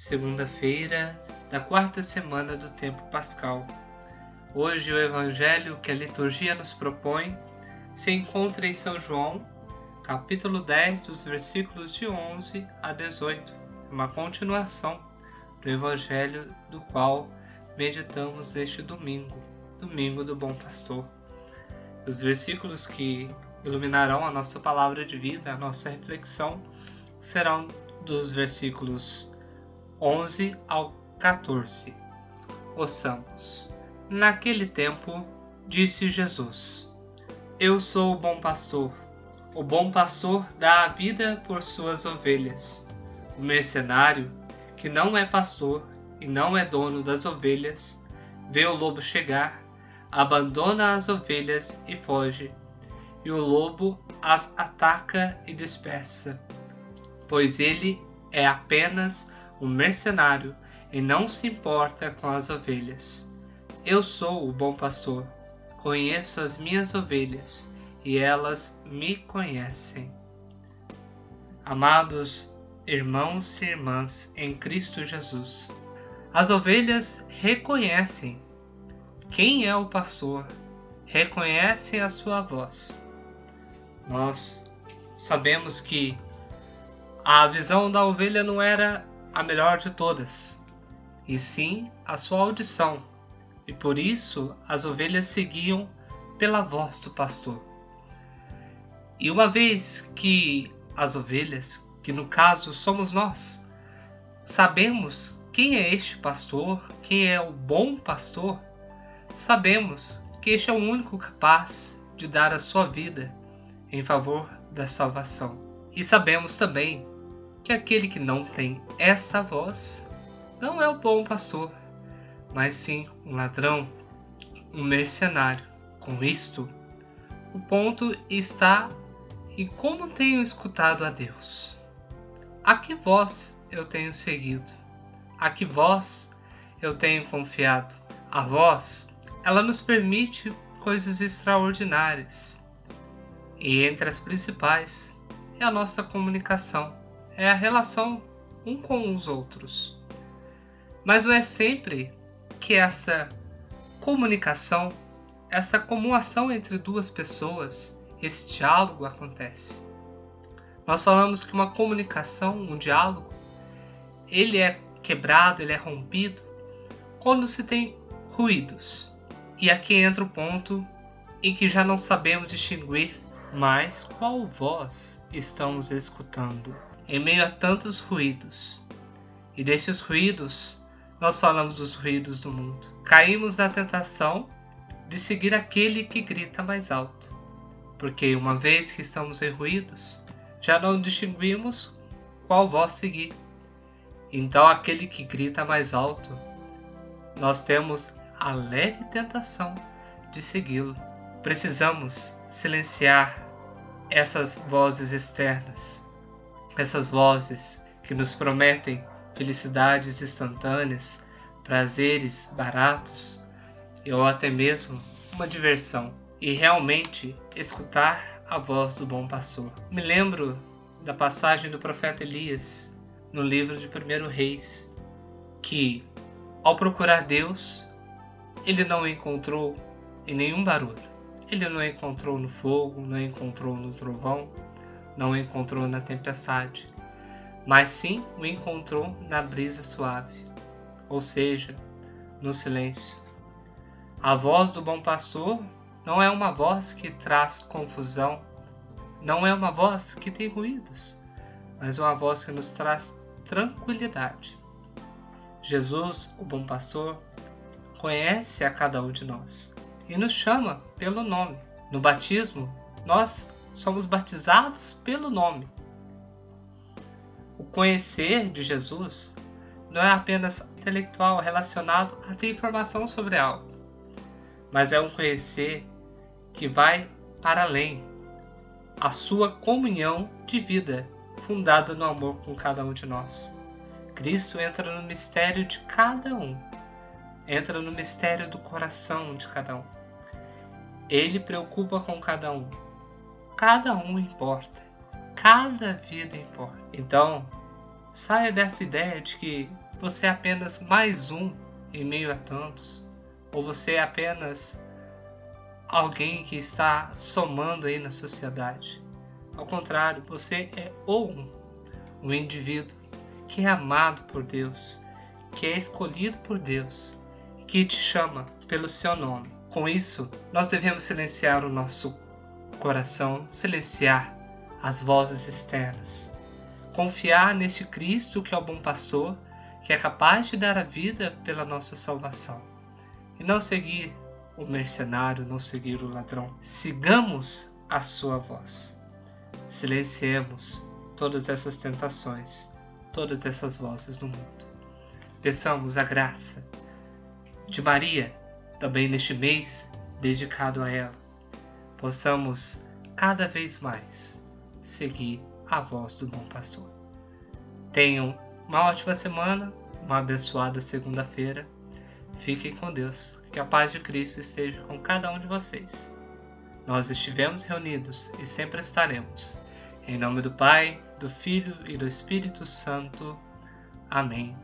segunda-feira da quarta semana do tempo pascal. Hoje o evangelho que a liturgia nos propõe se encontra em São João, capítulo 10, dos versículos de 11 a 18, uma continuação do evangelho do qual meditamos este domingo, domingo do bom pastor. Os versículos que iluminarão a nossa palavra de vida, a nossa reflexão, serão dos versículos 11 ao 14. Ouçamos. Naquele tempo, disse Jesus: Eu sou o bom pastor. O bom pastor dá a vida por suas ovelhas. O mercenário, que não é pastor e não é dono das ovelhas, vê o lobo chegar, abandona as ovelhas e foge, e o lobo as ataca e dispersa, pois ele é apenas um mercenário e não se importa com as ovelhas. Eu sou o bom pastor, conheço as minhas ovelhas e elas me conhecem. Amados irmãos e irmãs em Cristo Jesus, as ovelhas reconhecem quem é o pastor, reconhecem a sua voz. Nós sabemos que a visão da ovelha não era a melhor de todas, e sim a sua audição, e por isso as ovelhas seguiam pela voz do pastor. E uma vez que as ovelhas, que no caso somos nós, sabemos quem é este pastor, quem é o bom pastor, sabemos que este é o único capaz de dar a sua vida em favor da salvação. E sabemos também que aquele que não tem esta voz não é o bom pastor, mas sim um ladrão, um mercenário. Com isto, o ponto está em como tenho escutado a Deus. A que voz eu tenho seguido? A que voz eu tenho confiado? A voz, ela nos permite coisas extraordinárias. E entre as principais é a nossa comunicação é a relação um com os outros. Mas não é sempre que essa comunicação, essa comunicação entre duas pessoas, esse diálogo acontece. Nós falamos que uma comunicação, um diálogo, ele é quebrado, ele é rompido quando se tem ruídos. E aqui entra o ponto em que já não sabemos distinguir mais qual voz estamos escutando em meio a tantos ruídos. E destes ruídos, nós falamos dos ruídos do mundo. Caímos na tentação de seguir aquele que grita mais alto, porque uma vez que estamos em ruídos, já não distinguimos qual voz seguir. Então, aquele que grita mais alto, nós temos a leve tentação de segui-lo. Precisamos silenciar essas vozes externas essas vozes que nos prometem felicidades instantâneas, prazeres baratos ou até mesmo uma diversão, e realmente escutar a voz do bom pastor. Me lembro da passagem do profeta Elias no livro de 1 Reis, que ao procurar Deus, ele não encontrou em nenhum barulho. Ele não encontrou no fogo, não encontrou no trovão, não o encontrou na tempestade, mas sim o encontrou na brisa suave, ou seja, no silêncio. A voz do bom pastor não é uma voz que traz confusão, não é uma voz que tem ruídos, mas uma voz que nos traz tranquilidade. Jesus, o bom pastor, conhece a cada um de nós e nos chama pelo nome. No batismo, nós somos batizados pelo nome. O conhecer de Jesus não é apenas intelectual relacionado a ter informação sobre algo, mas é um conhecer que vai para além a sua comunhão de vida fundada no amor com cada um de nós. Cristo entra no mistério de cada um, entra no mistério do coração de cada um. Ele preocupa com cada um, cada um importa. Cada vida importa. Então, saia dessa ideia de que você é apenas mais um em meio a tantos, ou você é apenas alguém que está somando aí na sociedade. Ao contrário, você é ou um, um indivíduo que é amado por Deus, que é escolhido por Deus, que te chama pelo seu nome. Com isso, nós devemos silenciar o nosso coração, silenciar as vozes externas, confiar neste Cristo que é o bom pastor, que é capaz de dar a vida pela nossa salvação, e não seguir o mercenário, não seguir o ladrão. Sigamos a sua voz. Silenciemos todas essas tentações, todas essas vozes no mundo. Peçamos a graça de Maria, também neste mês dedicado a ela. Possamos cada vez mais seguir a voz do bom pastor. Tenham uma ótima semana, uma abençoada segunda-feira. Fiquem com Deus, que a paz de Cristo esteja com cada um de vocês. Nós estivemos reunidos e sempre estaremos. Em nome do Pai, do Filho e do Espírito Santo. Amém.